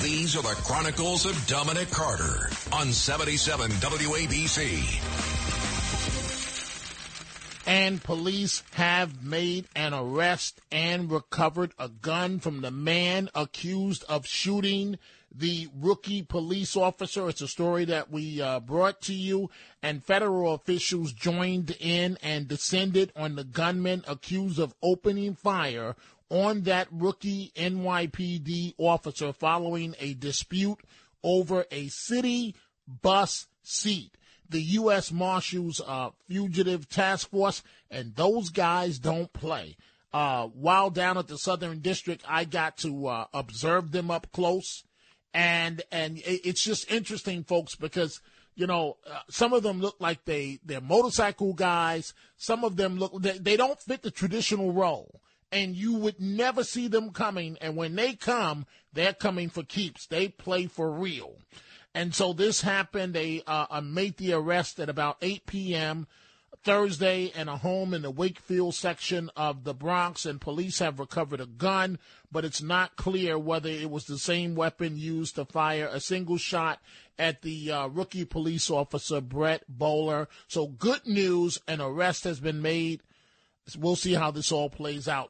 These are the Chronicles of Dominic Carter on 77 WABC. And police have made an arrest and recovered a gun from the man accused of shooting the rookie police officer. It's a story that we uh, brought to you, and federal officials joined in and descended on the gunman accused of opening fire on that rookie NYPD officer following a dispute over a city bus seat. The U.S. Marshals uh, Fugitive Task Force, and those guys don't play. Uh, while down at the Southern District, I got to uh, observe them up close and and it's just interesting, folks, because you know uh, some of them look like they they're motorcycle guys. Some of them look they, they don't fit the traditional role, and you would never see them coming. And when they come, they're coming for keeps. They play for real. And so this happened. They uh, made the arrest at about 8 p.m. Thursday in a home in the Wakefield section of the Bronx, and police have recovered a gun, but it's not clear whether it was the same weapon used to fire a single shot at the uh, rookie police officer, Brett Bowler. So, good news an arrest has been made. We'll see how this all plays out.